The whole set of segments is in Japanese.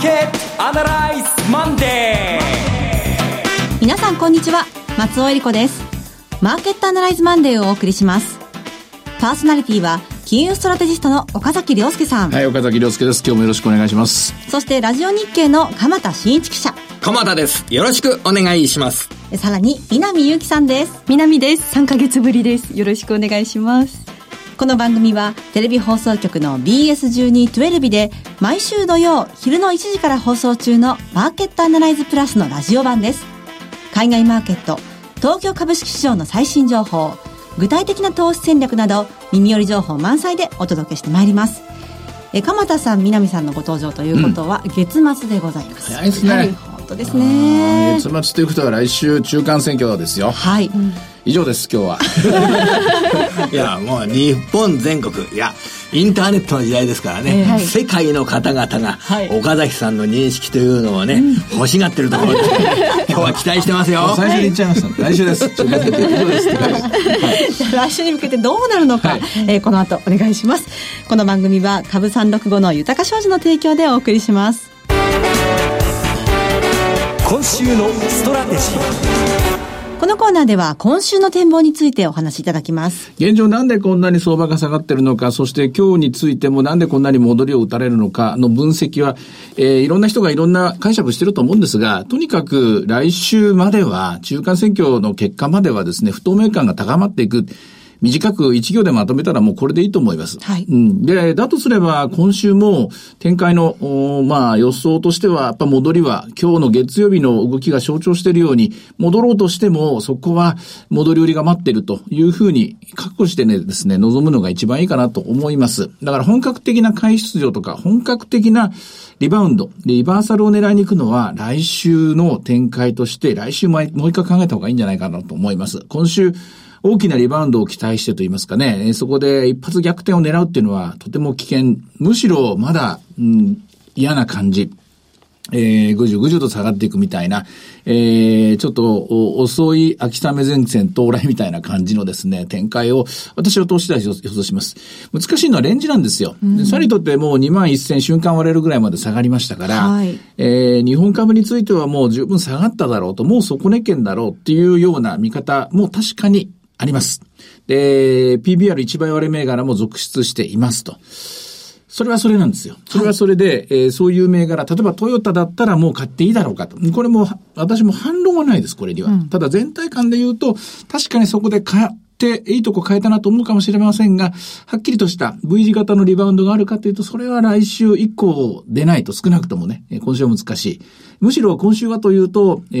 ーケットアナライズマンデー。皆さんこんにちは。松尾英里子です。マーケットアナライズマンデーをお送りします。パーソナリティは金融ストラテジストの岡崎良介さん。はい岡崎良介です。今日もよろしくお願いします。そしてラジオ日経の鎌田伸一記者鎌田です。よろしくお願いします。さらに南祐希さんです。南です。3ヶ月ぶりです。よろしくお願いしますこの番組はテレビ放送局の BS1212 で毎週土曜昼の1時から放送中のマーケットアナライズプラスのラジオ版です。海外マーケット、東京株式市場の最新情報、具体的な投資戦略など耳寄り情報満載でお届けしてまいります。え鎌田さん、南さんのご登場ということは、月末でございます。早いですね。はい、本当ですね。月末ということは来週中間選挙ですよ。はい。うん以上です今日は。いやもう日本全国いやインターネットの時代ですからね、えー、世界の方々が岡崎さんの認識というのをね、欲しがってるところで 今日は期待してますよ。最初に言っちゃいました。来週です。来週に向けてどうなるのか、はい、えー、この後お願いします。この番組は株三六五の豊か商事の提供でお送りします。今週のストラテジーこのコーナーでは今週の展望についてお話しいただきます。現状なんでこんなに相場が下がってるのか、そして今日についてもなんでこんなに戻りを打たれるのかの分析は、えー、いろんな人がいろんな解釈してると思うんですが、とにかく来週までは、中間選挙の結果まではですね、不透明感が高まっていく。短く一行でまとめたらもうこれでいいと思います。はい。うん。で、だとすれば今週も展開の、まあ予想としては、やっぱ戻りは今日の月曜日の動きが象徴しているように、戻ろうとしてもそこは戻り売りが待っているというふうに確保してねですね、望むのが一番いいかなと思います。だから本格的な買い出場とか本格的なリバウンド、リバーサルを狙いに行くのは来週の展開として来週もう一回考えた方がいいんじゃないかなと思います。今週大きなリバウンドを期待してと言いますかね、そこで一発逆転を狙うっていうのはとても危険。むしろまだ、うん、嫌な感じ。えー、ぐじゅぐじゅと下がっていくみたいな、えー、ちょっと遅い秋雨前線到来みたいな感じのですね、展開を私は投資台予想します。難しいのはレンジなんですよ。うん、さりとってもう2万1000瞬間割れるぐらいまで下がりましたから、はい、えー、日本株についてはもう十分下がっただろうと、もう底値圏だろうっていうような見方も確かにあります。で、PBR1 倍割れ銘柄も続出していますと。それはそれなんですよ。それはそれで、はい、えー、そういう銘柄、例えばトヨタだったらもう買っていいだろうかと。これも、私も反論はないです、これには。うん、ただ全体感で言うと、確かにそこで買っていいとこ変えたなと思うかもしれませんが、はっきりとした V 字型のリバウンドがあるかというと、それは来週以降出ないと少なくともね、今週は難しい。むしろ今週はというと、え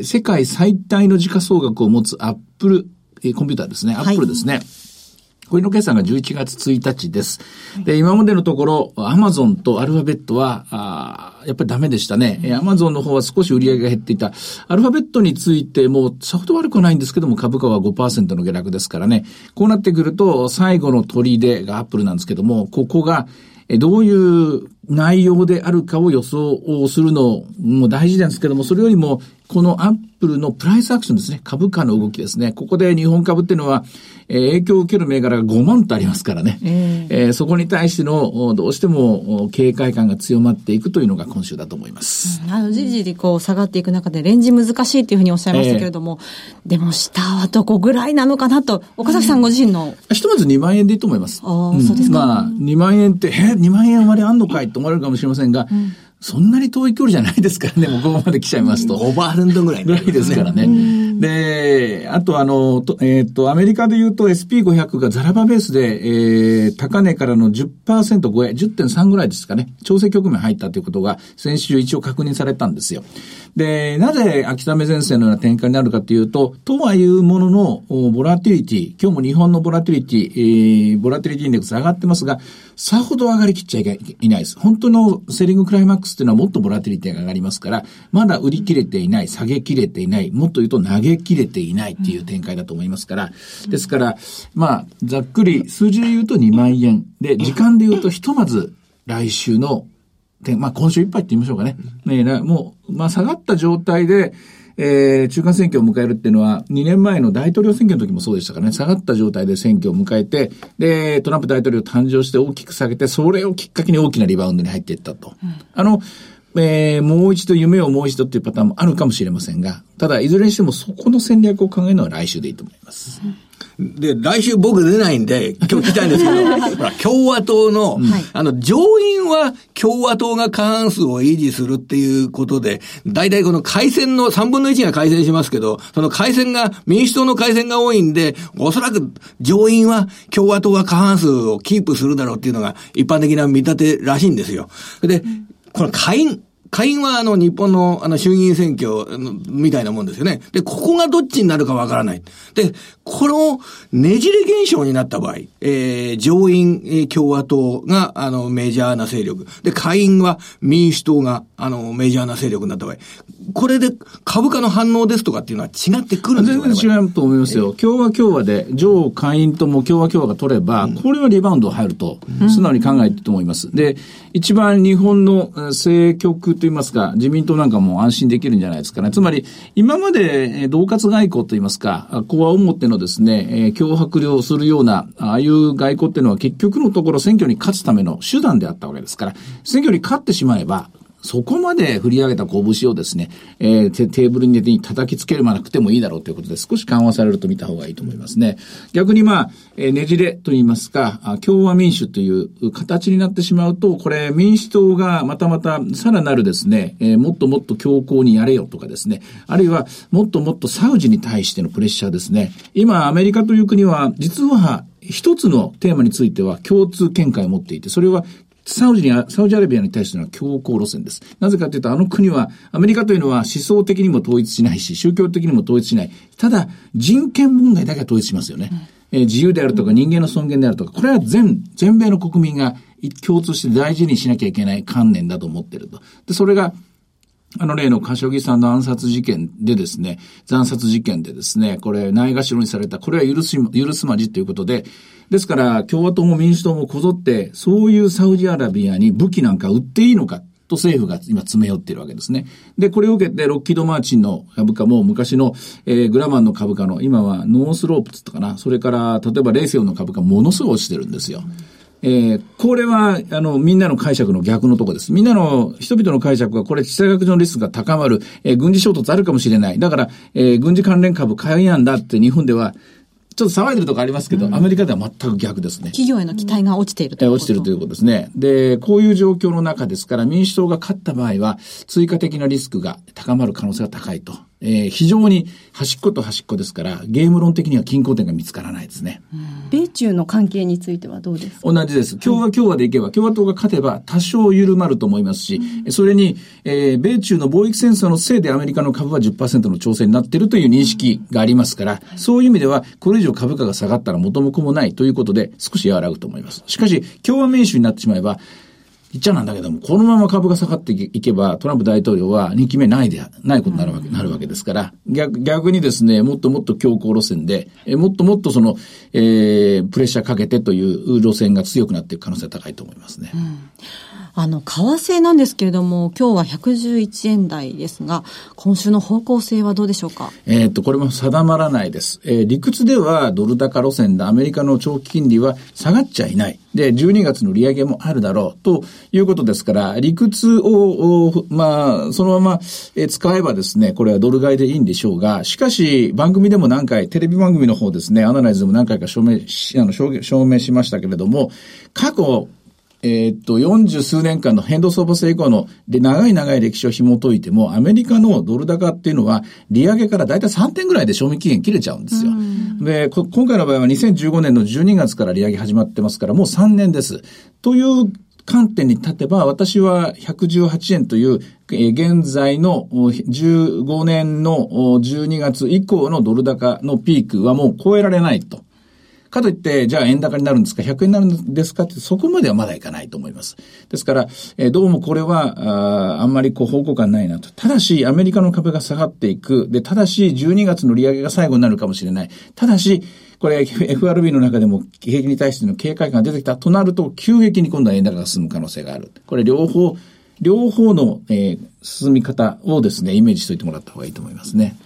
ー、世界最大の時価総額を持つアップルコンピューターですね、アップルですね。はいこれの決算が11月1日です。で、今までのところ、アマゾンとアルファベットは、あやっぱりダメでしたね。アマゾンの方は少し売り上げが減っていた。アルファベットについても、さほど悪くはないんですけども、株価は5%の下落ですからね。こうなってくると、最後の砦がアップルなんですけども、ここが、どういう内容であるかを予想をするのも大事なんですけども、それよりも、このアップルのプライスアクションですね。株価の動きですね。ここで日本株っていうのは、えー、影響を受ける銘柄が5万とありますからね。えー、えー、そこに対しての、どうしても警戒感が強まっていくというのが今週だと思います。うん、あの、じりじりこう下がっていく中でレンジ難しいっていうふうにおっしゃいましたけれども、えー、でも下はどこぐらいなのかなと、岡崎さんご自身の。うん、ひとまず2万円でいいと思います。ああ、うん、そうですか。まあ、2万円って、え、2万円まであんのかいと思われるかもしれませんが、うんそんなに遠い距離じゃないですからね、もうここまで来ちゃいますと。オーバールンドぐらい、ぐらいですからね。で、あとあの、えっ、ー、と、アメリカで言うと SP500 がザラバベースで、えー、高値からの10%超え、10.3ぐらいですかね、調整局面入ったということが先週一応確認されたんですよ。で、なぜ秋雨前線のような展開になるかというと、とはいうものの、ボラティリティ、今日も日本のボラティリティ、えー、ボラティリティインデックス上がってますが、さほど上がりきっちゃいないです。本当のセリングクライマックスっていうのはもっとボラティリティが上がりますから、まだ売り切れていない、下げ切れていない、もっと言うと投げ切れていないっていう展開だと思いますから、ですから、まあ、ざっくり数字で言うと2万円。で、時間で言うとひとまず来週ので、まあ今週いっぱいって言いましょうかね。ねもう、まあ下がった状態で、えー、中間選挙を迎えるっていうのは、2年前の大統領選挙の時もそうでしたからね、下がった状態で選挙を迎えて、で、トランプ大統領誕生して大きく下げて、それをきっかけに大きなリバウンドに入っていったと。うん、あの、えー、もう一度夢をもう一度っていうパターンもあるかもしれませんが、ただ、いずれにしてもそこの戦略を考えるのは来週でいいと思います。うんで、来週僕出ないんで、今日聞きたいんですけど、ほら、共和党の、あの、上院は共和党が過半数を維持するっていうことで、大体この改選の3分の1が改選しますけど、その改選が、民主党の改選が多いんで、おそらく上院は共和党が過半数をキープするだろうっていうのが一般的な見立てらしいんですよ。で、この下院、下院はあの日本のあの衆議院選挙みたいなもんですよね。で、ここがどっちになるかわからない。で、このねじれ現象になった場合、えー、上院、えー、共和党があのメジャーな勢力。で、下院は民主党があのメジャーな勢力になった場合、これで株価の反応ですとかっていうのは違ってくるんですか、ね、全然違うと思いますよ。共和共和で上下院とも共和共和が取れば、これはリバウンド入ると、素直に考えてると思います。で、一番日本の政局といいますか、自民党なんかも安心できるんじゃないですかね。つまり、今まで、同活外交といいますか、ここは表のですね、え脅迫量するような、ああいう外交っていうのは結局のところ選挙に勝つための手段であったわけですから、選挙に勝ってしまえば、そこまで振り上げた拳をですね、えー、テーブルに叩きつけるまなくてもいいだろうということで少し緩和されると見た方がいいと思いますね。逆にまあ、えー、ねじれと言いますか、共和民主という形になってしまうと、これ民主党がまたまたさらなるですね、えー、もっともっと強硬にやれよとかですね、あるいはもっともっとサウジに対してのプレッシャーですね。今アメリカという国は実は一つのテーマについては共通見解を持っていて、それはサウジに、サウジアラビアに対しての強硬路線です。なぜかというと、あの国は、アメリカというのは思想的にも統一しないし、宗教的にも統一しない。ただ、人権問題だけは統一しますよね。うん、えー、自由であるとか人間の尊厳であるとか、これは全、全米の国民が共通して大事にしなきゃいけない観念だと思っていると。で、それが、あの例のカショギさんの暗殺事件でですね、惨殺事件でですね、これ、ないがしろにされた、これは許す、許すまじということで、ですから、共和党も民主党もこぞって、そういうサウジアラビアに武器なんか売っていいのかと政府が今詰め寄っているわけですね。で、これを受けて、ロッキード・マーチンの株価も昔の、えー、グラマンの株価の、今はノースロープつったかな。それから、例えばレイセオの株価ものすごい落ちてるんですよ。えー、これは、あの、みんなの解釈の逆のとこです。みんなの、人々の解釈は、これ、地政学上のリスクが高まる、えー、軍事衝突あるかもしれない。だから、えー、軍事関連株買いなんだって日本では、ちょっと騒いでるとこありますけど、うん、アメリカでは全く逆ですね。企業への期待が落ちているということ、落ちているということですね。で、こういう状況の中ですから、民主党が勝った場合は、追加的なリスクが高まる可能性が高いと。えー、非常に端っこと端っこですから、ゲーム論的には均衡点が見つからないですね。米中の関係についてはどうですか？同じです。共和共和でいけば、共和党が勝てば多少緩まると思いますし、うん、それに、えー、米中の貿易戦争のせいでアメリカの株は10%の調整になっているという認識がありますから、そういう意味では、これ以上株価が下がったら元も子もないということで、少し和らぐと思います。しかし、共和民主になってしまえば、言っちゃなんだけども、このまま株が下がっていけば、トランプ大統領は2期目ないで、ないことになるわけ、なるわけですから、逆、逆にですね、もっともっと強硬路線で、えもっともっとその、えー、プレッシャーかけてという路線が強くなっていく可能性が高いと思いますね。うんあの、為替なんですけれども、今日は111円台ですが、今週の方向性はどうでしょうか？えっと、これも定まらないです。えー、理屈ではドル高路線でアメリカの長期金利は下がっちゃいない。で、12月の利上げもあるだろうということですから、理屈を、まあ、そのまま、使えばですね、これはドル買いでいいんでしょうが、しかし、番組でも何回、テレビ番組の方ですね、アナライズでも何回か証明し、あの、証明しましたけれども、過去、えー、っと、40数年間の変動相場制以降の、で、長い長い歴史を紐解いても、アメリカのドル高っていうのは、利上げからだいたい3点ぐらいで賞味期限切れちゃうんですよ。で、今回の場合は2015年の12月から利上げ始まってますから、もう3年です。という観点に立てば、私は118円という、え現在の15年の12月以降のドル高のピークはもう超えられないと。かといって、じゃあ円高になるんですか ?100 円になるんですかって、そこまではまだいかないと思います。ですから、え、どうもこれは、ああんまりこう方向感ないなと。ただし、アメリカの株が下がっていく。で、ただし、12月の利上げが最後になるかもしれない。ただし、これ FRB の中でも景気に対しての警戒感が出てきたとなると、急激に今度は円高が進む可能性がある。これ両方、両方の、えー、進み方をですね、イメージしておいてもらった方がいいと思いますね。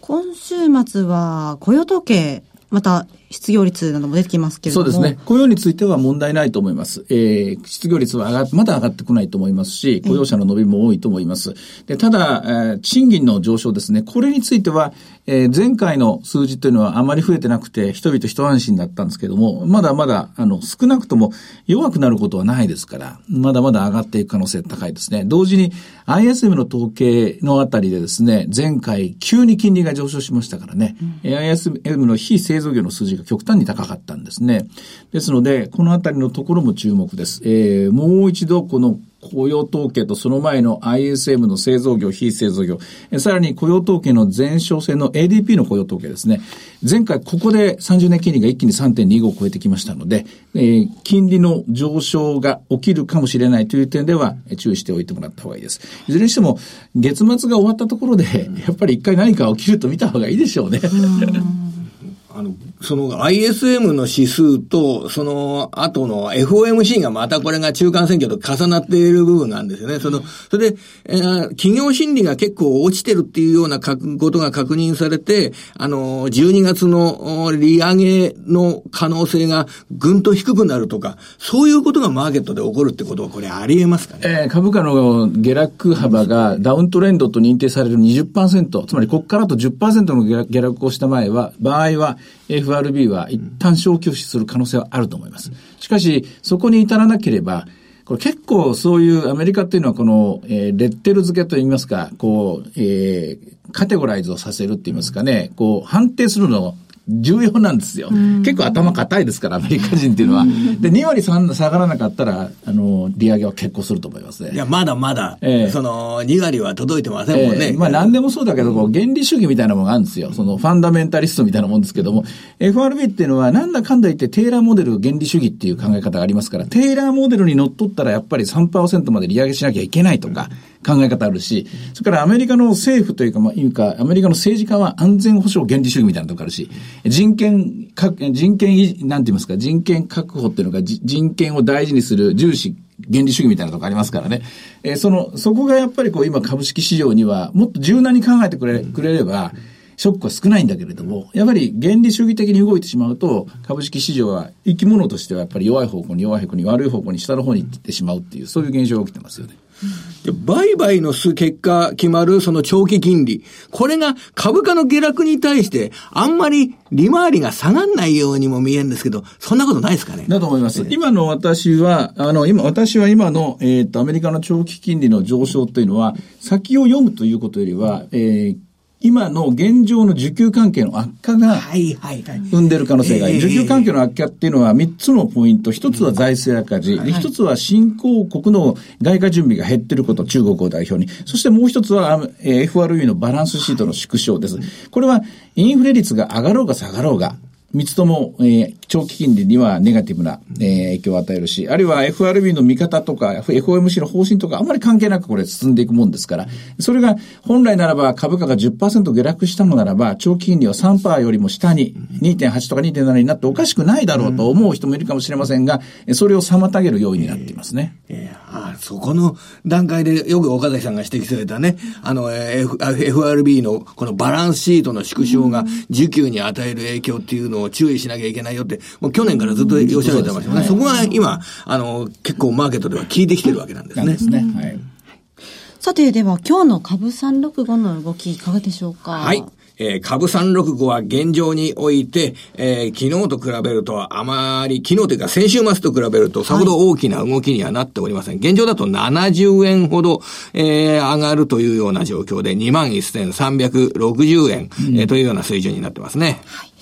今週末は雇用統計、また失業率なども出てきますけれども。そうですね。雇用については問題ないと思います。えー、失業率は上がまだ上がってこないと思いますし、雇用者の伸びも多いと思います。で、ただ、えー、賃金の上昇ですね。これについては、えー、前回の数字というのはあまり増えてなくて、人々一安心だったんですけども、まだまだ、あの、少なくとも弱くなることはないですから、まだまだ上がっていく可能性高いですね。同時に ISM の統計のあたりでですね、前回急に金利が上昇しましたからね、うん、ISM の非製造業の数字が極端に高かったんですね。ですので、このあたりのところも注目です。えー、もう一度この雇用統計とその前の ISM の製造業、非製造業、さらに雇用統計の前哨戦の ADP の雇用統計ですね。前回ここで30年金利が一気に3.25を超えてきましたので、えー、金利の上昇が起きるかもしれないという点では注意しておいてもらった方がいいです。いずれにしても月末が終わったところで、やっぱり一回何か起きると見た方がいいでしょうね。あの、その ISM の指数と、その後の FOMC がまたこれが中間選挙と重なっている部分なんですよね。その、それで、えー、企業心理が結構落ちてるっていうようなことが確認されて、あの、12月の利上げの可能性がぐんと低くなるとか、そういうことがマーケットで起こるってことはこれありえますかね？えー、株価の下落幅がダウントレンドと認定される20%、つまりここからと10%の下落をした前は、場合は FRB は一旦消去する可能性はあると思います。しかし、そこに至らなければ、これ結構そういうアメリカっていうのはこの、えー、レッテル付けといいますか、こう、えー、カテゴライズをさせるって言いますかね、こう、判定するの重要なんですよ。結構頭固いですから、アメリカ人っていうのは。で、2割下がらなかったら、あの、利上げは結構すると思いますね。いや、まだまだ、えー、その、2割は届いてませんもんね。えー、まあ、何でもそうだけど、こう、原理主義みたいなものがあるんですよ。その、ファンダメンタリストみたいなもんですけども、FRB っていうのは、なんだかんだ言って、テーラーモデル原理主義っていう考え方がありますから、テーラーモデルにのっとったら、やっぱり3%まで利上げしなきゃいけないとか、考え方あるし、それからアメリカの政府というか、まあ、いうか、アメリカの政治家は安全保障原理主義みたいなとこあるし、人権、人権、なんて言いますか、人権確保っていうのが、人権を大事にする重視原理主義みたいなとこありますからね。えー、その、そこがやっぱりこう今株式市場にはもっと柔軟に考えてくれ、くれれば、ショックは少ないんだけれども、やっぱり原理主義的に動いてしまうと、株式市場は生き物としてはやっぱり弱い方向に弱い方向に悪い方向に下の方に行ってしまうっていう、そういう現象が起きてますよね。で売買の結果決まるその長期金利。これが株価の下落に対してあんまり利回りが下がんないようにも見えるんですけど、そんなことないですかね？だと思います。今の私は、あの、今、私は今の、えっ、ー、と、アメリカの長期金利の上昇というのは、先を読むということよりは、えー、今の現状の需給関係の悪化が生んでる可能性がある。需給関係の悪化っていうのは3つのポイント。1つは財政赤字。1つは新興国の外貨準備が減ってること、中国を代表に。そしてもう1つは FRB のバランスシートの縮小です。これはインフレ率が上がろうが下がろうが、三つとも、えー、長期金利にはネガティブな、えー、影響を与えるし、あるいは FRB の見方とか、FOMC の方針とか、あんまり関係なくこれ進んでいくもんですから、それが本来ならば株価が10%下落したのならば、長期金利は3%よりも下に、2.8とか2.7になっておかしくないだろうと思う人もいるかもしれませんが、それを妨げる要因になっていますね。えー、あそこの段階でよく岡崎さんが指摘されたね、あの、F、FRB のこのバランスシートの縮小が需給に与える影響っていうののを注意しなきゃいけないよって、もう去年からずっとおっしゃられてますよね。そこは今、あの、結構マーケットでは効いてきてるわけなんですね。ですね。はい。さて、では今日の株365の動きいかがでしょうか？はい。えー、株365は現状において、えー、昨日と比べるとあまり、昨日というか先週末と比べるとさほど大きな動きにはなっておりません。はい、現状だと70円ほど、えー、上がるというような状況で21,360円、うん、えー、というような水準になってますね。はい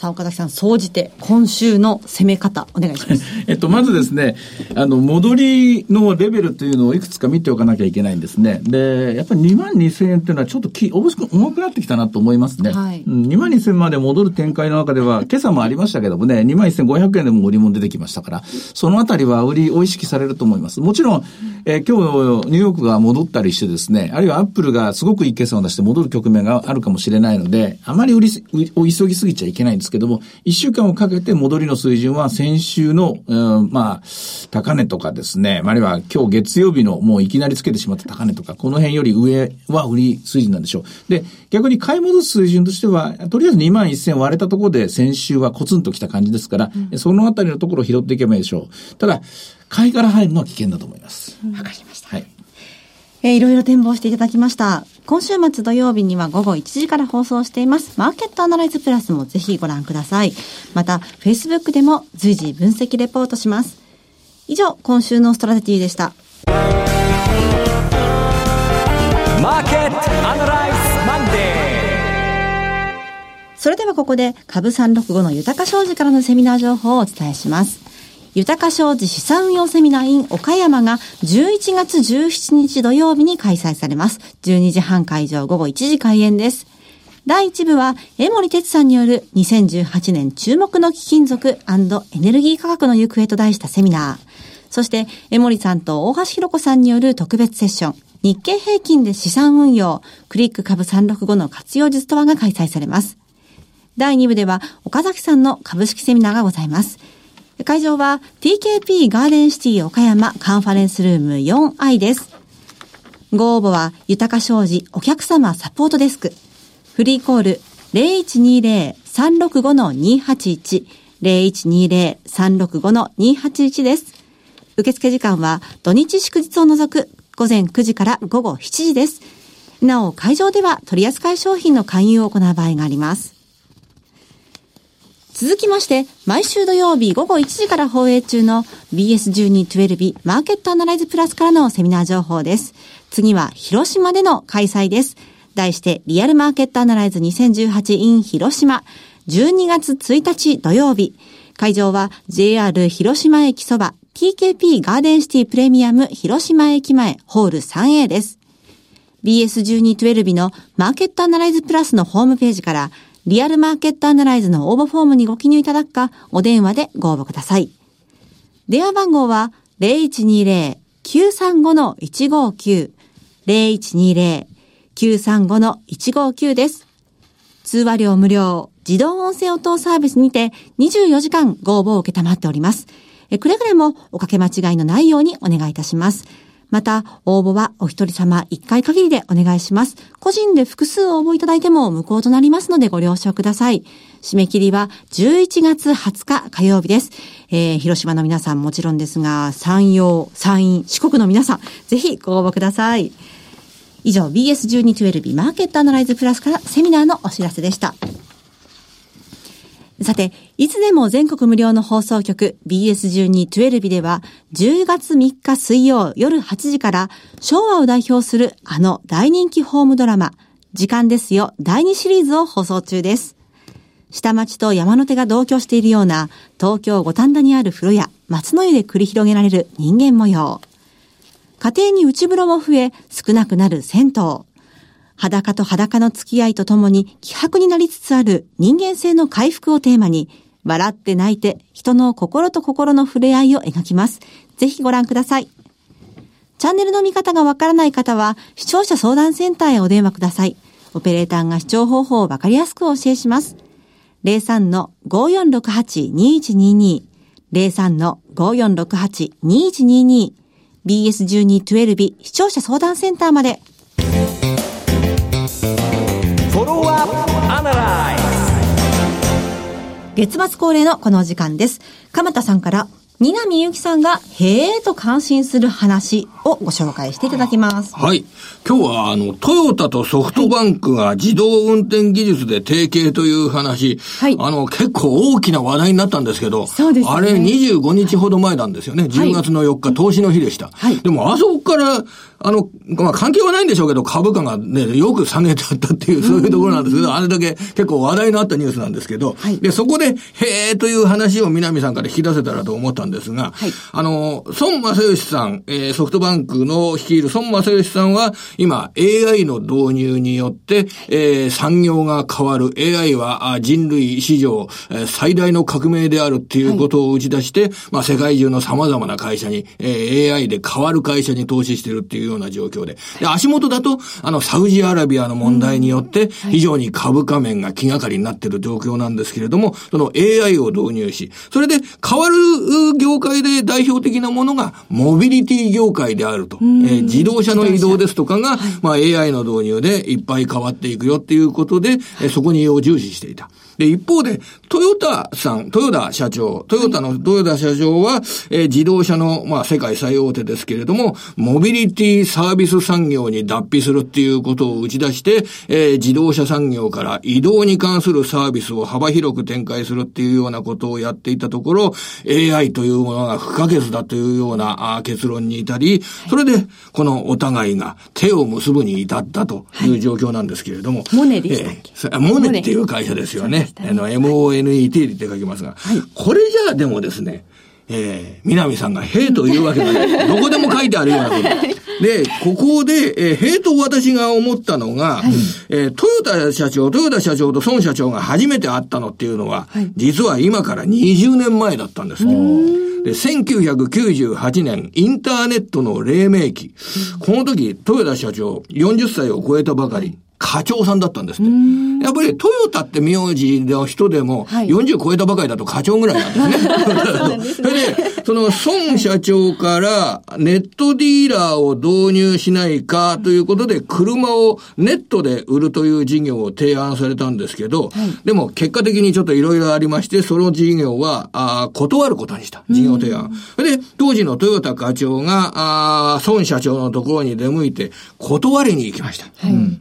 さあ、岡崎さん、総じて、今週の攻め方、お願いします。えっと、まずですね、あの、戻りのレベルというのをいくつか見ておかなきゃいけないんですね。で、やっぱり2万2000円っていうのはちょっとき、重く、重くなってきたなと思いますね。はい。2万2000まで戻る展開の中では、今朝もありましたけどもね、2万1500円でも売り物出てきましたから、そのあたりは売りを意識されると思います。もちろん、えー、今日、ニューヨークが戻ったりしてですね、あるいはアップルがすごくいい決算を出して戻る局面があるかもしれないので、あまり売り、お急ぎすぎちゃいけないんですですけども、1週間をかけて戻りの水準は先週の、うん、まあ、高値とかですね、あるいは今日月曜日のもういきなりつけてしまった高値とか、この辺より上は売り水準なんでしょう。で、逆に買い戻す水準としては、とりあえず2万1000割れたところで先週はコツンときた感じですから、うん、そのあたりのところを拾っていけばいいでしょう。ただ、買いから入るのは危険だと思います。わ、うん、かりました。はい。えー、いろいろ展望していただきました。今週末土曜日には午後1時から放送しています。マーケットアナライズプラスもぜひご覧ください。また、Facebook でも随時分析レポートします。以上、今週のストラテジーでした。マーケットアナライズマンデーそれではここで株365の豊商事からのセミナー情報をお伝えします。豊か商事資産運用セミナー in 岡山が11月17日土曜日に開催されます。12時半会場午後1時開演です。第1部は、江森哲さんによる2018年注目の貴金属エネルギー価格の行方と題したセミナー。そして、江森さんと大橋弘子さんによる特別セッション。日経平均で資産運用、クリック株365の活用術とはが開催されます。第2部では、岡崎さんの株式セミナーがございます。会場は TKP ガーデンシティ岡山カンファレンスルーム 4i です。ご応募は豊か商事お客様サポートデスク。フリーコール0120-365-281 0120-365-281です。受付時間は土日祝日を除く午前9時から午後7時です。なお、会場では取扱い商品の勧誘を行う場合があります。続きまして、毎週土曜日午後1時から放映中の BS1212 マーケットアナライズプラスからのセミナー情報です。次は広島での開催です。題して、リアルマーケットアナライズ 2018in 広島、12月1日土曜日。会場は JR 広島駅そば TKP ガーデンシティプレミアム広島駅前ホール 3A です。BS1212 のマーケットアナライズプラスのホームページからリアルマーケットアナライズの応募フォームにご記入いただくか、お電話でご応募ください。電話番号は0120-935-159、0120-935-159です。通話料無料、自動音声応答サービスにて24時間ご応募を受けたまっております。くれぐれもおかけ間違いのないようにお願いいたします。また、応募はお一人様一回限りでお願いします。個人で複数応募いただいても無効となりますのでご了承ください。締め切りは11月20日火曜日です。えー、広島の皆さんもちろんですが、山陽、山陰、四国の皆さん、ぜひご応募ください。以上、BS1212 マーケットアナライズプラスからセミナーのお知らせでした。さて、いつでも全国無料の放送局 BS1212 では10月3日水曜夜8時から昭和を代表するあの大人気ホームドラマ時間ですよ第2シリーズを放送中です。下町と山の手が同居しているような東京五反田にある風呂や松の湯で繰り広げられる人間模様。家庭に内風呂も増え少なくなる銭湯。裸と裸の付き合いとともに希薄になりつつある人間性の回復をテーマに、笑って泣いて人の心と心の触れ合いを描きます。ぜひご覧ください。チャンネルの見方がわからない方は、視聴者相談センターへお電話ください。オペレーターが視聴方法をわかりやすくお教えします。03-5468-2122 03-5468-2122 BS1212 視聴者相談センターまで。月末恒例のこの時間です。鎌田さんから南ゆきさんが、へえと感心する話をご紹介していただきます。はい。今日は、あの、トヨタとソフトバンクが自動運転技術で提携という話、はい。あの、結構大きな話題になったんですけど、そうですね。あれ25日ほど前なんですよね。10月の4日、はい、投資の日でした。はい。でも、あそこから、あの、まあ、関係はないんでしょうけど、株価がね、よく下げてあったっていう、そういうところなんですけど、あれだけ結構話題のあったニュースなんですけど、はい、で、そこで、へえという話を南さんから引き出せたらと思ったんですが、はい、あの、孫正義さん、えー、ソフトバンクの率いる孫正義さんは、今、AI の導入によって、えー、産業が変わる。AI は人類史上、えー、最大の革命であるっていうことを打ち出して、はい、まあ、世界中の様々な会社に、えー、AI で変わる会社に投資してるっていうような状況で。で、足元だと、あの、サウジアラビアの問題によって、非常に株価面が気がかりになっている状況なんですけれども、その AI を導入し、それで変わる業界で代表的なものが、モビリティ業界であると。えー、自動車の移動ですとかが、まあ AI の導入でいっぱい変わっていくよっていうことで、えそこにを重視していた。で、一方で、トヨタさん、トヨタ社長、トヨタのトヨタ社長は、えー、自動車の、まあ、世界最大手ですけれども、モビリティサービス産業に脱皮するっていうことを打ち出して、えー、自動車産業から移動に関するサービスを幅広く展開するっていうようなことをやっていたところ、AI というものが不可欠だというようなあ結論に至り、それで、このお互いが手を結ぶに至ったという状況なんですけれども。はい、モネでしたっけ、えー、モネっていう会社ですよね。あの、MONET って書きますが、はい、これじゃあでもですね、えー、南さんが、へというわけがない。どこでも書いてあるようなこと。で、ここで、えー、へと私が思ったのが、はい、えー、トヨタ社長、トヨタ社長と孫社長が初めて会ったのっていうのは、はい、実は今から20年前だったんですで、1998年、インターネットの黎明期。この時、トヨタ社長、40歳を超えたばかり。課長さんだったんですって。やっぱりトヨタって名字の人でも、40超えたばかりだと課長ぐらいなんですね。それ で、その孫社長からネットディーラーを導入しないかということで、車をネットで売るという事業を提案されたんですけど、でも結果的にちょっといろいろありまして、その事業は、あ断ることにした。事業提案。で、当時のトヨタ課長が、あ孫社長のところに出向いて、断りに行きました。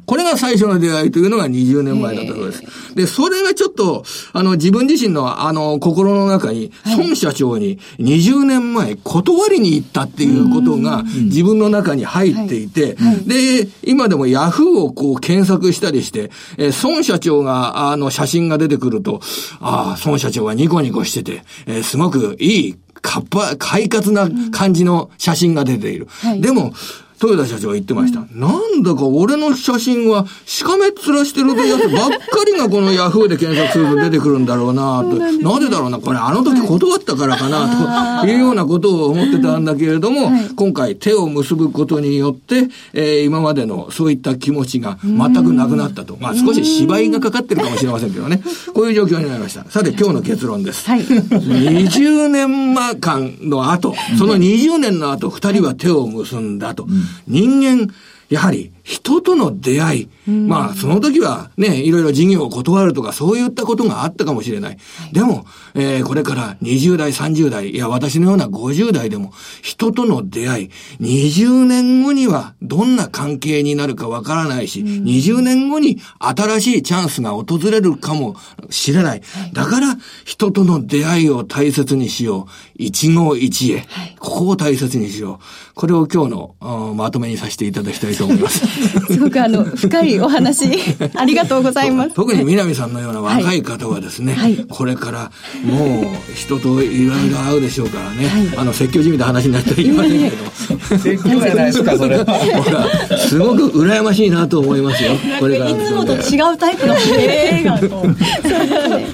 これが最初の出会いというのが20年前だったそうです。で、それがちょっと、あの、自分自身の、あの、心の中に、孫社長に20年前断りに行ったっていうことが、自分の中に入っていて、で、今でもヤフーをこう検索したりして、え孫社長が、あの、写真が出てくると、ああ、孫社長はニコニコしてて、えー、すごくいい、かっぱ、快活な感じの写真が出ている。でも、豊田社長が言ってました。うん、なんだか俺の写真は、しかめっ面してるやつばっかりがこのヤフーで検索すると出てくるんだろうなと。なぜだろうな、これあの時断ったからかな、というようなことを思ってたんだけれども、はい、今回手を結ぶことによって、えー、今までのそういった気持ちが全くなくなったと。まあ少し芝居がかかってるかもしれませんけどね。こういう状況になりました。さて今日の結論です。はい、20年間の後、その20年の後、二人は手を結んだと。人間、やはり人との出会い。まあ、その時はね、いろいろ事業を断るとか、そういったことがあったかもしれない。でも、えー、これから20代、30代、いや、私のような50代でも、人との出会い、20年後にはどんな関係になるかわからないし、20年後に新しいチャンスが訪れるかもしれない。だから、人との出会いを大切にしよう。一期一会。ここを大切にしよう。これを今日のまとめにさせていただきたいと思います。すごくあの、深いお話、ありがとうございます。特に南さんのような若い方はですね、はい、これからもう人といろいろ会うでしょうからね、はい、あの、説教じみた話になってはいけませんけど。説教じゃないですか、それ。ほら、すごく羨ましいなと思いますよ。これから。いつもと違うタイプの映画 と。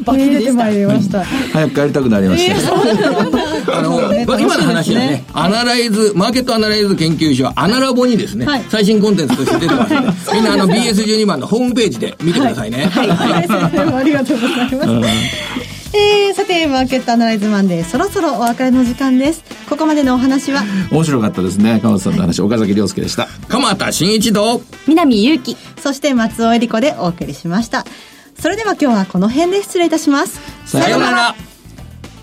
バキ出てまいりました。早く帰りたくなりました。あの、今の話はね、アナライズ、マーケットアナライズ研究所、アナラボにですね、最新コンテンツとして出てますので、みんなあの BS12 番のホームページで見てくださいね。はい。はい、ありがとうございます。えー、さてマーケットアナライズマンデーそろそろお別れの時間です。ここまでのお話は？面白かったですね。鎌田さんの話、岡崎良介でした。鎌田新一と南祐希。そして松尾恵里子でお送りしました。それでは今日はこの辺で失礼いたします。さようなら